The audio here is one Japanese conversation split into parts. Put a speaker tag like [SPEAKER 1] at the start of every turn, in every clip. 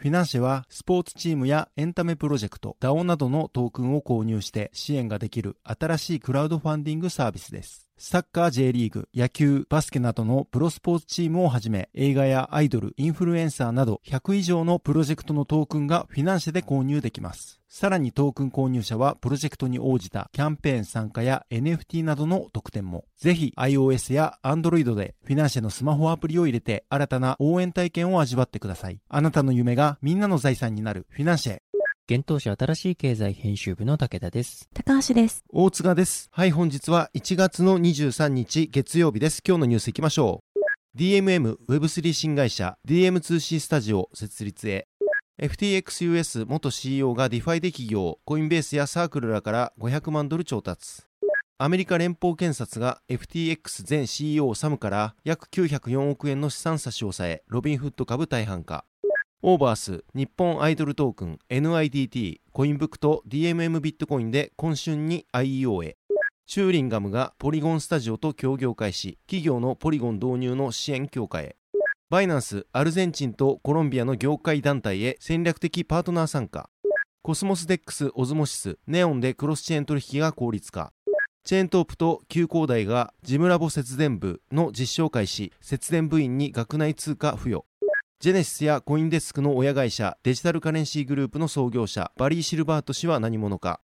[SPEAKER 1] FiNANCiE はスポーツチームやエンタメプロジェクト、DAO などのトークンを購入して支援ができる新しいクラウドファンディングサービスです。サッカー J リーグ、野球、バスケなどのプロスポーツチームをはじめ、映画やアイドル、インフルエンサーなど100以上のプロジェクトのトークンが FiNANCiE で購入できます。さらにトークン購入者はプロジェクトに応じたキャンペーン参加や NFT などの特典も。ぜひ iOS や Android でフィナンシェのスマホアプリを入れて新たな応援体験を味わってください。あなたの夢がみんなの財産になるフィナンシェ。
[SPEAKER 2] 現当社新しい経済編集部の武田です。
[SPEAKER 3] 高橋です。
[SPEAKER 1] 大塚です。はい、本日は1月の23日月曜日です。今日のニュースいきましょう。DMM Web3 新会社 DM2C スタジオ設立へ。FTXUS 元 CEO が DeFi で起業、コインベースやサークルらから500万ドル調達。アメリカ連邦検察が FTX 前 CEO サムから約904億円の資産差し押さえ、ロビンフット株大半化。オーバース、日本アイドルトークン、NIDT、コインブックと DMM ビットコインで今春に IEO へ。チューリンガムがポリゴンスタジオと協業開始、企業のポリゴン導入の支援強化へ。バイナンス、アルゼンチンとコロンビアの業界団体へ戦略的パートナー参加。Cosmos DEX、Osmosis、Neon でクロスチェーン取引が効率化。 Chaintope と九工大がジムラボ節電部の実証開始、節電部員に学内通貨付与。 Genesis や CoinDesk の親会社、 Digital Currency Group の創業者、バリー・シルバート氏は何者か。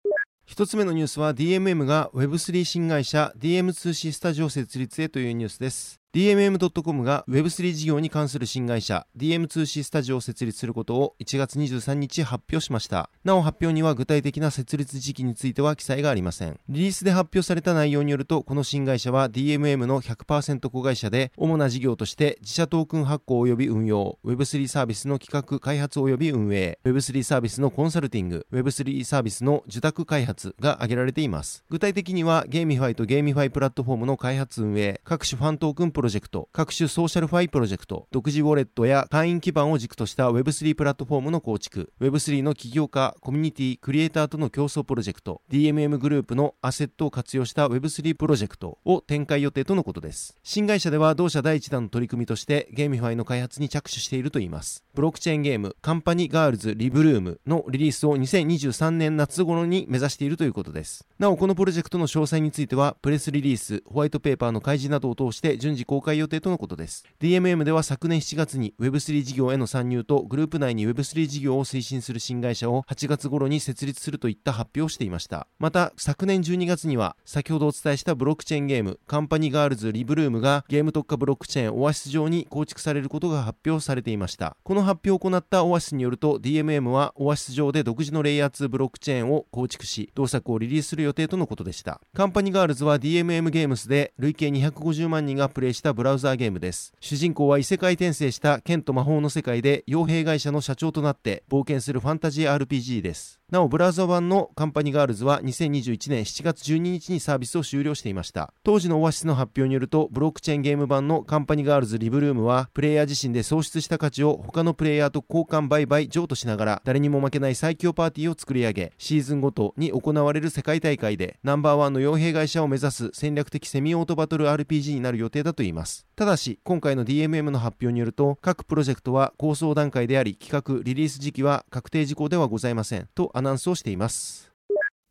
[SPEAKER 1] 一つ目のニュースは DMM が Web3 新会社 DM2C スタジオ設立へというニュースです。DMM.com が Web3 事業に関する新会社 DM2C スタジオを設立することを1月23日発表しました。なお発表には具体的な設立時期については記載がありません。リリースで発表された内容によると、この新会社は DMM の100%子会社で、主な事業として自社トークン発行及び運用、Web3 サービスの企画開発及び運営、Web3 サービスのコンサルティング、Web3 サービスの受託開発が挙げられています。具体的には GameFi と GameFi プラットフォームの開発運営、各種ファントークンプロジェクト、各種 SocialFi プロジェクト、独自ウォレットや会員基盤を軸とした Web3 プラットフォームの構築、Web3 の起業家、コミュニティ、クリエイターとの共創プロジェクト、DMM グループのアセットを活用した Web3 プロジェクトを展開予定とのことです。新会社では同社第一弾の取り組みとして GameFi の開発に着手しているといいます。ブロックチェーンゲーム、かんぱにガールズ RE:BLOOM のリリースを2023年夏頃に目指しているということです。なお、このプロジェクトの詳細については、プレスリリース、ホワイトペーパーの開示などを通して順次公開予定とのことです。DMM では昨年7月に Web3 事業への参入とグループ内に Web3 事業を推進する新会社を8月頃に設立するといった発表をしていました。また、昨年12月には、先ほどお伝えしたブロックチェーンゲーム、カンパニーガールズリブルームがゲーム特化ブロックチェーンオアシス上に構築されることが発表されていました。この発表を行ったオアシスによると、DMM はオアシス上で独自のレイヤー2ブロックチェーンを構築し、同作をリリースする予定とのことでした。カンパニーガールズは DMM ゲームスで累計250万人がプレイしたブラウザーゲームです。主人公は異世界転生した剣と魔法の世界で傭兵会社の社長となって冒険するファンタジー RPG です。なお、ブラウザ版のカンパニーガールズは2021年7月12日にサービスを終了していました。当時のオアシスの発表によると、ブロックチェーンゲーム版のカンパニーガールズリブルームは、プレイヤー自身で創出した価値を他のプレイヤーと交換売買譲渡しながら、誰にも負けない最強パーティーを作り上げ、シーズンごとに行われる世界大会で、ナンバーワンの傭兵会社を目指す戦略的セミオートバトル RPG になる予定だといいます。いますただし、今回の DMM の発表によると、各プロジェクトは構想段階であり、企画、リリース時期は確定事項ではございません。とアナウンスをしています。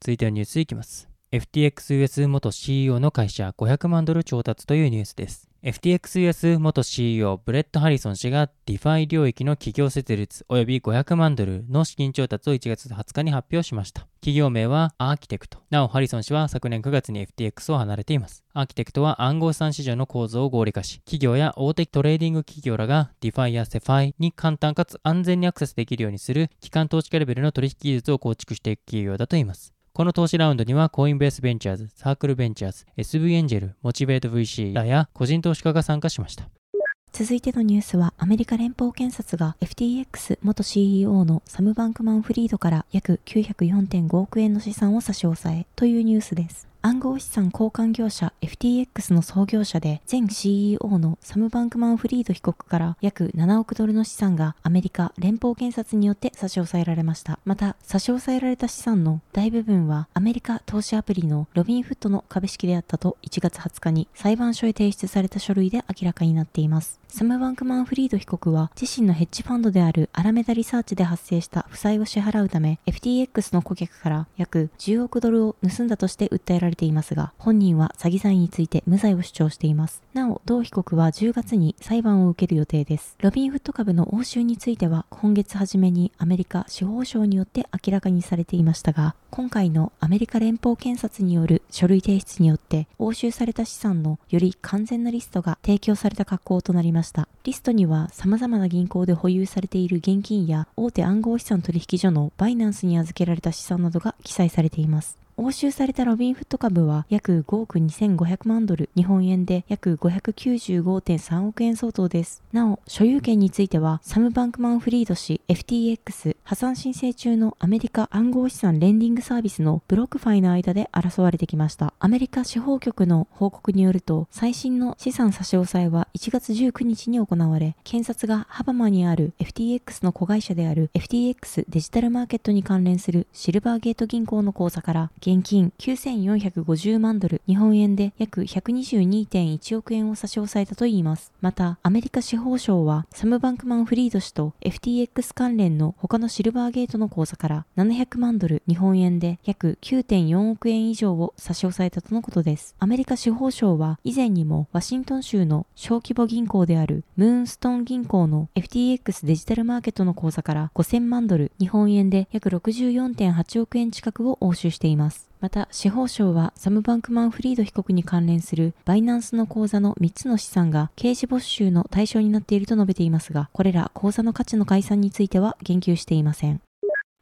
[SPEAKER 2] 続いてはニュースいきます。FTXUS 元 CEO の会社500万ドル調達というニュースです。FTXUS 元 CEO ブレッド・ハリソン氏が DeFi 領域の企業設立及び500万ドルの資金調達を1月20日に発表しました。企業名はアーキテクト。なお、ハリソン氏は昨年9月に FTX を離れています。アーキテクトは暗号資産市場の構造を合理化し、企業や大手トレーディング企業らが DeFi や CeFi に簡単かつ安全にアクセスできるようにする機関投資家レベルの取引技術を構築していく企業だといいます。この投資ラウンドにはコインベースベンチャーズ、サークルベンチャーズ、SV エンジェル、モチベート VC らや個人投資家が参加しました。
[SPEAKER 3] 続いてのニュースは、アメリカ連邦検察が FTX 元 CEO のサム・バンクマン・フリードから約904.5億円の資産を差し押さえというニュースです。暗号資産交換業者 FTX の創業者で前 CEO のサム・バンクマン・フリード被告から約7億ドルの資産がアメリカ連邦検察によって差し押さえられました。また、差し押さえられた資産の大部分はアメリカ投資アプリのロビンフットの株式であったと1月20日に裁判所へ提出された書類で明らかになっています。サム・バンクマン・フリード被告は自身のヘッジファンドであるアラメダリサーチで発生した負債を支払うため FTX の顧客から約10億ドルを盗んだとして訴えられていますが本人は詐欺罪について無罪を主張しています。なお、同被告は10月に裁判を受ける予定です。ロビンフット株の押収については今月初めにアメリカ司法省によって明らかにされていましたが今回のアメリカ連邦検察による書類提出によって押収された資産のより完全なリストが提供された格好となりました。リストには様々な銀行で保有されている現金や大手暗号資産取引所のバイナンスに預けられた資産などが記載されています。押収されたロビンフット株は約5億2500万ドル、日本円で約595.3億円相当です。なお、所有権については、サム・バンクマン・フリード氏、FTX、破産申請中のアメリカ暗号資産レンディングサービスのブロックファイの間で争われてきました。アメリカ司法局の報告によると、最新の資産差し押さえは1月19日に行われ、検察がバハマにある FTX の子会社である FTX デジタルマーケットに関連するシルバーゲート銀行の口座から現金9450万ドル、日本円で約122.1億円を差し押さえたといいます。また、アメリカ司法省は、サム・バンクマン・フリード氏と FTX 関連の他のシルバーゲートの口座から700万ドル、日本円で約9.4億円以上を差し押さえたとのことです。アメリカ司法省は、以前にもワシントン州の小規模銀行であるムーンストーン銀行の FTX デジタルマーケットの口座から5000万ドル、日本円で約64.8億円近くを押収しています。また、司法省はサム・バンクマン・フリード被告に関連するバイナンスの口座の3つの資産が刑事没収の対象になっていると述べていますが、これら口座の価値の解散については言及していません。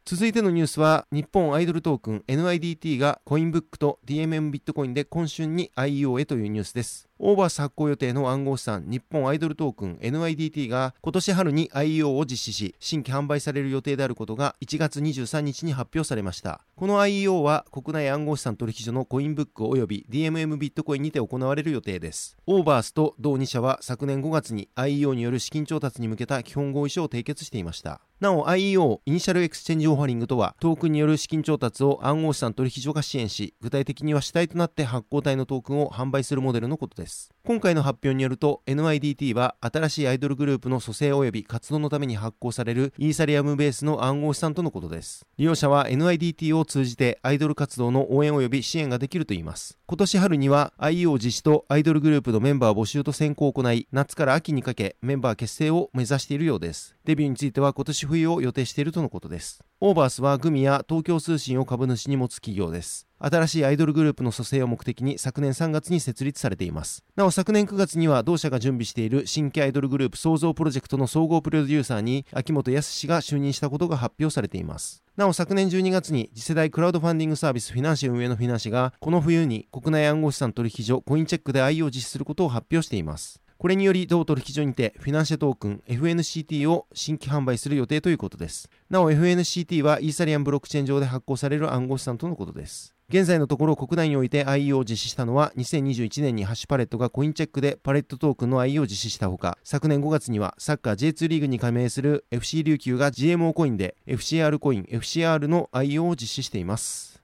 [SPEAKER 1] 続いてのニュースは、日本アイドルトークン NIDT がコインブックと DMM ビットコインで今春に IEO へというニュースです。オーバース発行予定の暗号資産日本アイドルトークン NIDT が今年春に IEO を実施し新規販売される予定であることが1月23日に発表されました。この IEO は国内暗号資産取引所のコインブック及び DMM ビットコインにて行われる予定です。オーバースと同2社は昨年5月に IEO による資金調達に向けた基本合意書を締結していました。なお IEO イニシャルエクスチェンジオファリングとはトークンによる資金調達を暗号資産取引所が支援し具体的には主体となって発行体のトークンを販売するモデルのことです。今回の発表によると NIDT は新しいアイドルグループの組成及び活動のために発行されるイーサリアムベースの暗号資産とのことです。利用者は NIDT を通じてアイドル活動の応援及び支援ができるといいます。今年春には IEO 実施とアイドルグループのメンバー募集と選考を行い夏から秋にかけメンバー結成を目指しているようです。デビューについては今年冬を予定しているとのことです。オーバースはグミや東京通信を株主に持つ企業です新しいアイドルグループの組成を目的に昨年3月に設立されています。なお昨年9月には同社が準備している新規アイドルグループ創造プロジェクトの総合プロデューサーに秋元康氏が就任したことが発表されています。なお昨年12月に次世代クラウドファンディングサービスフィナンシェ運営のフィナンシェがこの冬に国内暗号資産取引所コインチェックで IE を実施することを発表しています。これにより同取引所にてフィナンシェトークン FNCT を新規販売する予定ということです。なお FNCT はイーサリアムブロックチェーン上で発行される暗号資産とのことです。現在のところ国内において IE を実施したのは2021年にハッシュパレットがコインチェックでパレットトークンの IE を実施したほか昨年5月にはサッカー J2 リーグに加盟する FC 琉球が GMO コインで FCR コイン FCR の IE を実施しています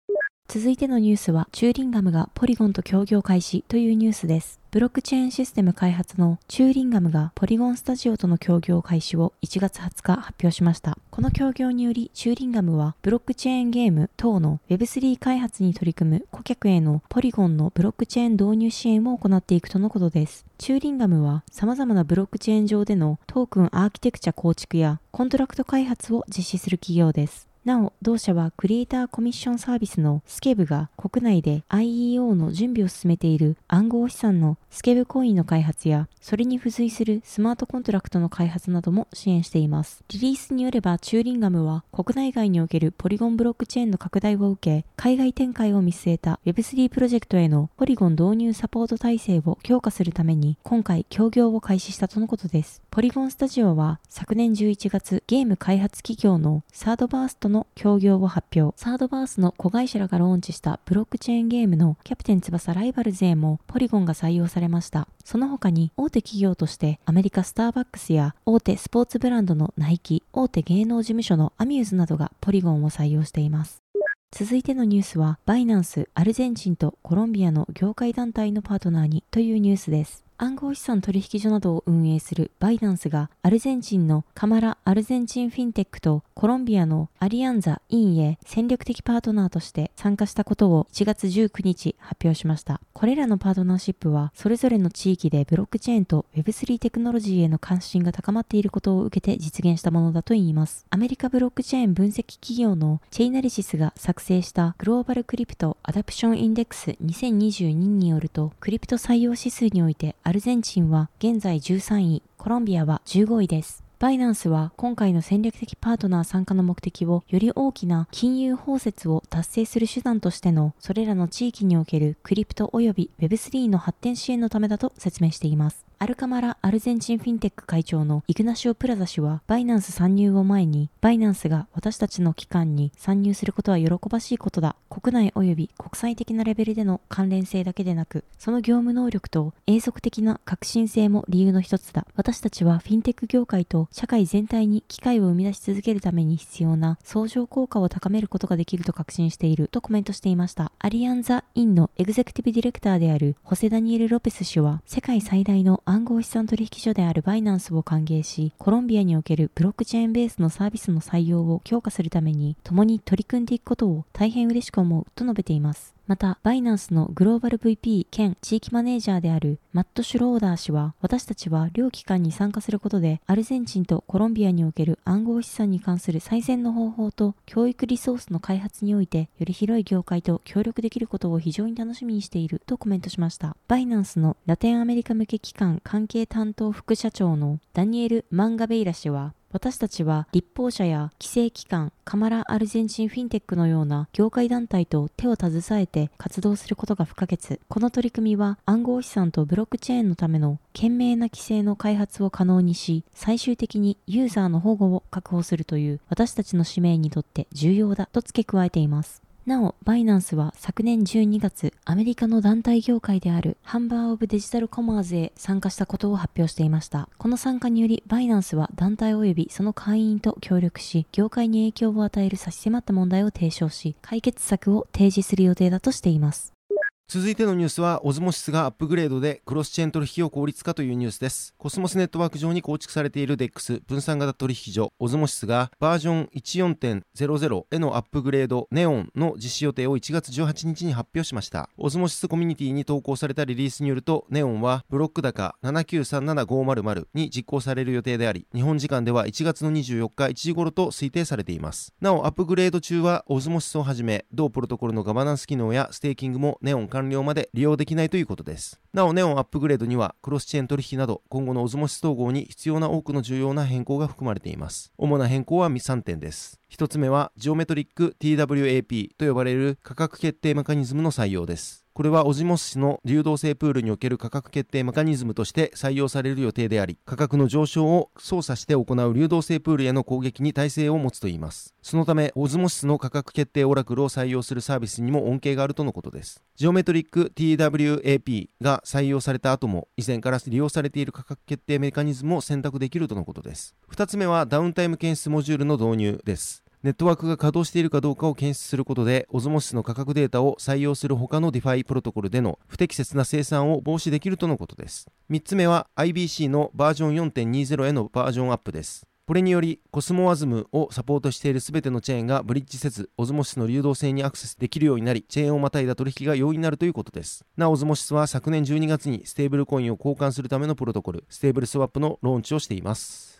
[SPEAKER 3] 続いてのニュースはチューリンガムがポリゴンと協業開始というニュースですブロックチェーンシステム開発のチューリンガムがポリゴンスタジオとの協業開始を1月20日発表しました。この協業により、チューリンガムはブロックチェーンゲーム等の Web3 開発に取り組む顧客へのポリゴンのブロックチェーン導入支援を行っていくとのことです。チューリンガムは様々なブロックチェーン上でのトークンアーキテクチャ構築やコントラクト開発を実施する企業です。なお、同社はクリエイターコミッションサービスのスケブが国内で IEO の準備を進めている暗号資産のスケブコインの開発や、それに付随するスマートコントラクトの開発なども支援しています。リリースによれば、チューリンガムは国内外におけるポリゴンブロックチェーンの拡大を受け、海外展開を見据えた Web3 プロジェクトへのポリゴン導入サポート体制を強化するために、今回協業を開始したとのことです。ポリゴンスタジオは昨年11月、ゲーム開発企業のサードバースとの協業を発表。サードバースの子会社らがローンチしたブロックチェーンゲームのキャプテン翼ライバルズへもポリゴンが採用されました。その他に大手企業としてアメリカスターバックスや大手スポーツブランドのナイキ、大手芸能事務所のアミューズなどがポリゴンを採用しています。続いてのニュースは、バイナンス、アルゼンチンとコロンビアの業界団体のパートナーにというニュースです。暗号資産取引所などを運営するバイナンスがアルゼンチンのカマラ・アルゼンチンフィンテックとコロンビアのアリアンザ・インへ戦略的パートナーとして参加したことを1月19日発表しました。これらのパートナーシップはそれぞれの地域でブロックチェーンと Web3 テクノロジーへの関心が高まっていることを受けて実現したものだといいます。アメリカブロックチェーン分析企業のチェイナリシスが作成したグローバルクリプトアダプションインデックス2022によるとクリプト採用指数においてアルゼンチンは現在13位、コロンビアは15位です。バイナンスは今回の戦略的パートナー参加の目的をより大きな金融包摂を達成する手段としてのそれらの地域におけるクリプト及び Web3 の発展支援のためだと説明しています。アルカマラ・アルゼンチンフィンテック会長のイグナシオ・プラザ氏は、バイナンス参入を前に、バイナンスが私たちの機関に参入することは喜ばしいことだ。国内及び国際的なレベルでの関連性だけでなく、その業務能力と永続的な革新性も理由の一つだ。私たちはフィンテック業界と社会全体に機会を生み出し続けるために必要な相乗効果を高めることができると確信しているとコメントしていました。アリアンザ・インのエグゼクティブディレクターであるホセ・ダニエル・ロペス氏は、世界最大の暗号資産取引所であるバイナンスを歓迎し、コロンビアにおけるブロックチェーンベースのサービスの採用を強化するために、共に取り組んでいくことを大変嬉しく思うと述べています。また、バイナンスのグローバル VP 兼地域マネージャーであるマット・シュローダー氏は、私たちは両機関に参加することで、アルゼンチンとコロンビアにおける暗号資産に関する最善の方法と教育リソースの開発において、より広い業界と協力できることを非常に楽しみにしているとコメントしました。バイナンスのラテンアメリカ向け機関関係担当副社長のダニエル・マンガベイラ氏は、私たちは立法者や規制機関、カマラ・アルゼンチンフィンテックのような業界団体と手を携えて活動することが不可欠。この取り組みは暗号資産とブロックチェーンのための賢明な規制の開発を可能にし、最終的にユーザーの保護を確保するという私たちの使命にとって重要だと付け加えています。なお、バイナンスは昨年12月、アメリカの団体業界であるハンバー・オブ・デジタル・コマーズへ参加したことを発表していました。この参加により、バイナンスは団体及びその会員と協力し、業界に影響を与える差し迫った問題を提唱し、解決策を提示する予定だとしています。
[SPEAKER 1] 続いてのニュースは、オズモシスがアップグレードでクロスチェーン取引を効率化というニュースです。コスモスネットワーク上に構築されている DEX 分散型取引所オズモシスがバージョン14.00へのアップグレードネオンの実施予定を1月18日に発表しました。オズモシスコミュニティに投稿されたリリースによると、ネオンはブロック高7937500に実行される予定であり、日本時間では1月の24日1時頃と推定されています。なお、アップグレード中はオズモシスをはじめ、同プロトコルのガバナンス機能やステーキングもネオン完了まで利用できないということです。なお、ネオンアップグレードには、クロスチェーン取引など、今後のオズモシス統合に必要な多くの重要な変更が含まれています。主な変更は3点です。1つ目は、ジオメトリック TWAP と呼ばれる価格決定メカニズムの採用です。これはオジモス氏の流動性プールにおける価格決定メカニズムとして採用される予定であり、価格の上昇を操作して行う流動性プールへの攻撃に耐性を持つといいます。そのため、オズモシスの価格決定オラクルを採用するサービスにも恩恵があるとのことです。ジオメトリック TWAP が採用された後も、以前から利用されている価格決定メカニズムを選択できるとのことです。2つ目はダウンタイム検出モジュールの導入です。ネットワークが稼働しているかどうかを検出することで、オズモシスの価格データを採用する他の DeFi プロトコルでの不適切な生産を防止できるとのことです。3つ目は IBC のバージョン4.20へのバージョンアップです。これにより、コズムワズムをサポートしているすべてのチェーンがブリッジせず、オズモシスの流動性にアクセスできるようになり、チェーンをまたいだ取引が容易になるということです。なお、オズモシスは昨年12月にステーブルコインを交換するためのプロトコル、ステーブルスワップのローンチをしています。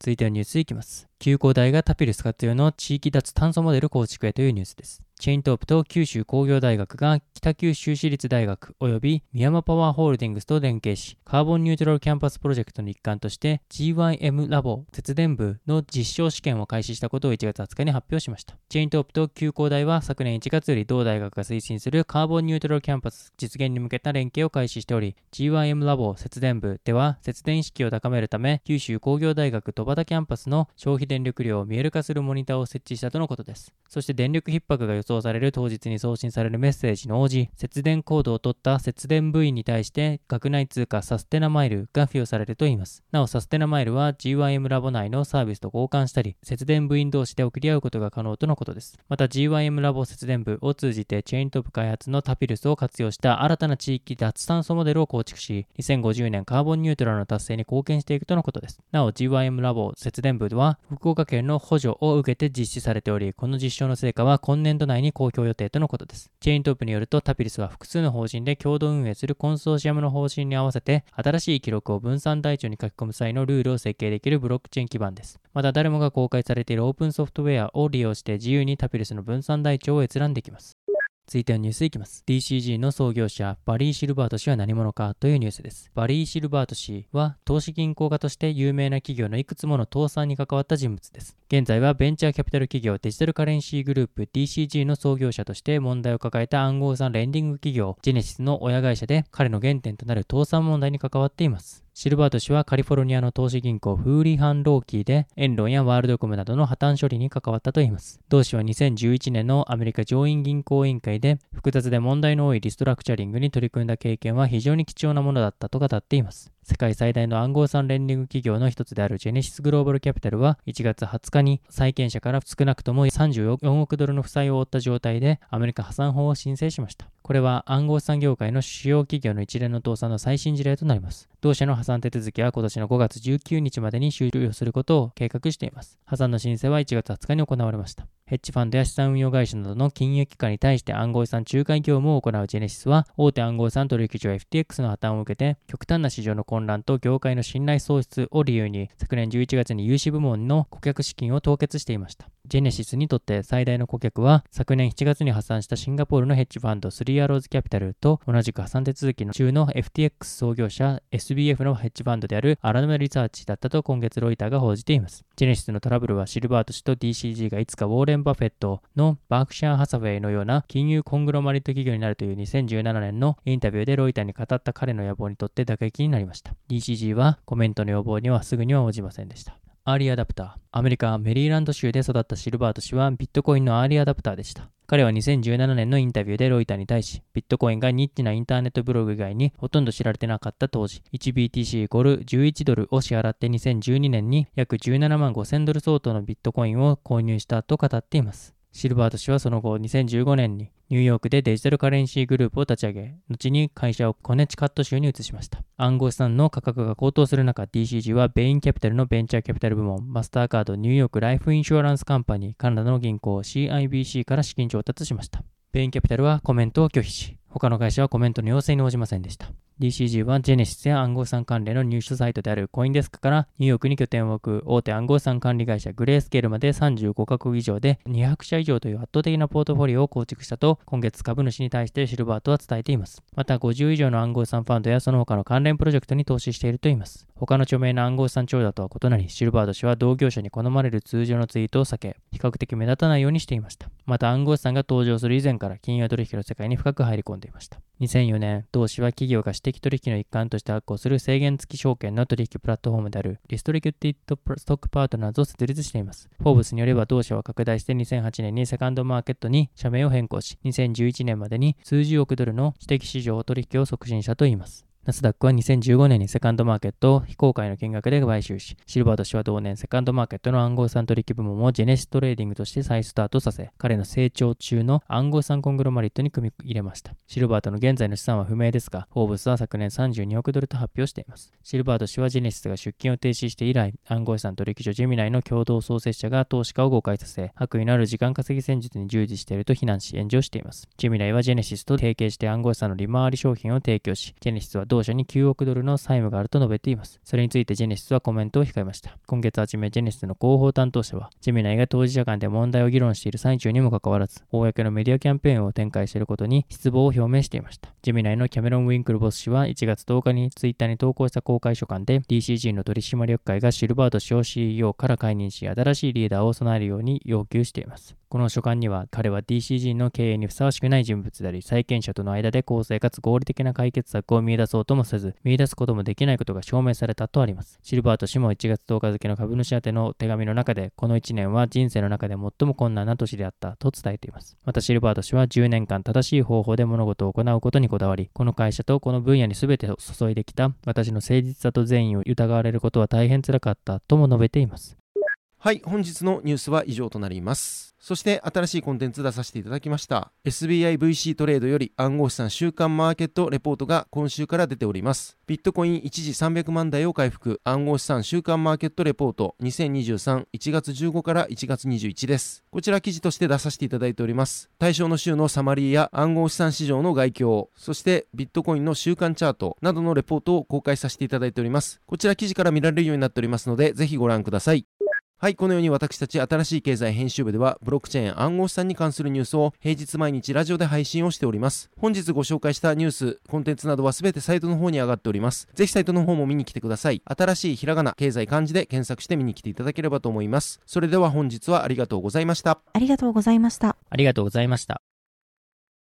[SPEAKER 2] 続いてはニュースいきます。九工大がタピルス活用の地域脱炭素モデル構築へというニュースです。チェーントープと九州工業大学が北九州市立大学及びみやまパワーホールディングスと連携し、カーボンニュートラルキャンパスプロジェクトの一環として GYM ラボ節電部の実証試験を開始したことを1月20日に発表しました。チェーントープと九工大は昨年1月より同大学が推進するカーボンニュートラルキャンパス実現に向けた連携を開始しており、GYM ラボ節電部では節電意識を高めるため、九州工業大学戸端キャンパスの消費電力量を見える化するモニターを設置したとのことです。そして電力逼迫が予想される当日に送信されるメッセージの応じ、節電コードを取った節電部員に対して学内通貨サステナマイルが付与されるといいます。なお、サステナマイルは GYM ラボ内のサービスと交換したり、節電部員同士で送り合うことが可能とのことです。また GYM ラボ節電部を通じてチェーントップ開発のタピルスを活用した新たな地域脱炭素モデルを構築し、2050年カーボンニュートラルの達成に貢献していくとのことです。なお、GYM ラボ節電部では福岡県の補助を受けて実施されており、この実証の成果は今年度内に公表予定とのことです。チェーントープによるとタピルスは複数の法人で共同運営するコンソーシアムの方針に合わせて新しい記録を分散台帳に書き込む際のルールを設計できるブロックチェーン基盤です。また誰もが公開されているオープンソフトウェアを利用して自由にタピルスの分散台帳を閲覧できます。続いてはニュースいきます。DCG の創業者、バリー・シルバート氏は何者かというニュースです。バリー・シルバート氏は、投資銀行家として有名な企業のいくつもの倒産に関わった人物です。現在はベンチャーキャピタル企業デジタルカレンシーグループ DCG の創業者として問題を抱えた暗号資産レンディング企業ジェネシスの親会社で彼の原点となる倒産問題に関わっています。シルバート氏はカリフォルニアの投資銀行フーリーハン・ローキーでエンロンやワールドコムなどの破綻処理に関わったといいます。同氏は2011年のアメリカ上院銀行委員会で複雑で問題の多いリストラクチャリングに取り組んだ経験は非常に貴重なものだったと語っています。世界最大の暗号資産レンディング企業の一つであるジェネシスグローバルキャピタルは1月20日に債権者から少なくとも34億ドルの負債を負った状態でアメリカ破産法を申請しました。これは暗号資産業界の主要企業の一連の倒産の最新事例となります。同社の破産手続きは今年の5月19日までに終了することを計画しています。破産の申請は1月20日に行われました。ヘッジファンドや資産運用会社などの金融機関に対して暗号資産仲介業務を行うジェネシスは、大手暗号資産取引所 FTX の破綻を受けて、極端な市場の混混乱と業界の信頼喪失を理由に、昨年11月に融資部門の顧客資金を凍結していました。ジェネシスにとって最大の顧客は、昨年7月に破産したシンガポールのヘッジファンド3アローズキャピタルと同じく破産手続きの中の FTX 創業者 SBF のヘッジファンドであるアラムリサーチだったと今月ロイターが報じています。ジェネシスのトラブルはシルバート氏と DCG がいつかウォーレン・バフェットのバークシャー・ハサウェイのような金融コングロマリット企業になるという2017年のインタビューでロイターに語った彼の野望にとって打撃になりました。DCG はコメントの要望にはすぐには応じませんでした。アーリーアダプター。アメリカ・メリーランド州で育ったシルバート氏はビットコインのアーリーアダプターでした。彼は2017年のインタビューでロイターに対し、ビットコインがニッチなインターネットブログ以外にほとんど知られてなかった当時、1BTC イコール11ドルを支払って2012年に約17万5000ドル相当のビットコインを購入したと語っています。シルバート氏はその後2015年にニューヨークでデジタルカレンシーグループを立ち上げ、後に会社をコネチカット州に移しました。暗号資産の価格が高騰する中、DCG はベインキャピタルのベンチャーキャピタル部門、マスターカードニューヨークライフインシュアランスカンパニー、カナダの銀行 CIBC から資金調達しました。ベインキャピタルはコメントを拒否し、他の会社はコメントの要請に応じませんでした。DCG はジェネシスや暗号資産関連の入手サイトであるコインデスクからニューヨークに拠点を置く大手暗号資産管理会社グレースケールまで35カ国以上で200社以上という圧倒的なポートフォリオを構築したと今月株主に対してシルバートは伝えています。また50以上の暗号資産ファンドやその他の関連プロジェクトに投資しているといいます。他の著名な暗号資産長者とは異なり、シルバート氏は同業者に好まれる通常のツイートを避け、比較的目立たないようにしていました。また暗号資産が登場する以前から金融取引の世界に深く入り込んでいました。2004年、同氏は企業が私的取引の一環として発行する制限付き証券の取引プラットフォームであるリストリキュティッドストックパートナーズを設立しています。フォーブスによれば同社は拡大して2008年にセカンドマーケットに社名を変更し、2011年までに数十億ドルの私的市場取引を促進したといいます。ナスダックは2015年にセカンドマーケットを非公開の金額で買収し、シルバート氏は同年セカンドマーケットの暗号資産取引部門をジェネシストレーディングとして再スタートさせ、彼の成長中の暗号資産コングロマリットに組み入れました。シルバートの現在の資産は不明ですが、フォーブスは昨年32億ドルと発表しています。シルバード氏はジェネシスが出金を停止して以来、暗号資産取引所ジェミナイの共同創設者が投資家を誤解させ、悪意のある時間稼ぎ戦術に従事していると非難し炎上しています。ジェミナイはジェネシスと提携して暗号資産の利回り商品を提供し、ジェネシスは同社に9億ドルの債務があると述べています。それについてジェネシスはコメントを控えました。今月初め、ジェネシスの広報担当者は、ジェミナイが当事者間で問題を議論している最中にもかかわらず、公のメディアキャンペーンを展開していることに失望を表明していました。ジェミナイのキャメロン・ウィンクルボス氏は1月10日にツイッターに投稿した公開書簡で、DCG の取締役会がシルバード氏を CEO から解任し、新しいリーダーを備えるように要求しています。この書簡には彼は DCG の経営にふさわしくない人物であり、債権者との間で公正かつ合理的な解決策を見出そうともせず、見出すこともできないことが証明されたとあります。シルバート氏も1月10日付の株主宛ての手紙の中で、この1年は人生の中で最も困難な年であったと伝えています。またシルバート氏は10年間正しい方法で物事を行うことにこだわり、この会社とこの分野に全てを注いできた私の誠実さと善意を疑われることは大変辛かったとも述べています。
[SPEAKER 1] はい、本日のニュースは以上となります。そして新しいコンテンツ出させていただきました。SBIVC トレードより暗号資産週間マーケットレポートが今週から出ております。ビットコイン一時300万台を回復。暗号資産週間マーケットレポート20231月15から1月21です。こちら記事として出させていただいております。対象の週のサマリーや暗号資産市場の概況。そしてビットコインの週間チャートなどのレポートを公開させていただいております。こちら記事から見られるようになっておりますのでぜひご覧ください。はい、このように私たち新しい経済編集部では、ブロックチェーン暗号資産に関するニュースを平日毎日ラジオで配信をしております。本日ご紹介したニュース、コンテンツなどはすべてサイトの方に上がっております。ぜひサイトの方も見に来てください。新しいひらがな、経済漢字で検索して見に来ていただければと思います。それでは本日はありがとうございました。
[SPEAKER 3] ありがとうございました。
[SPEAKER 2] ありがとうございました。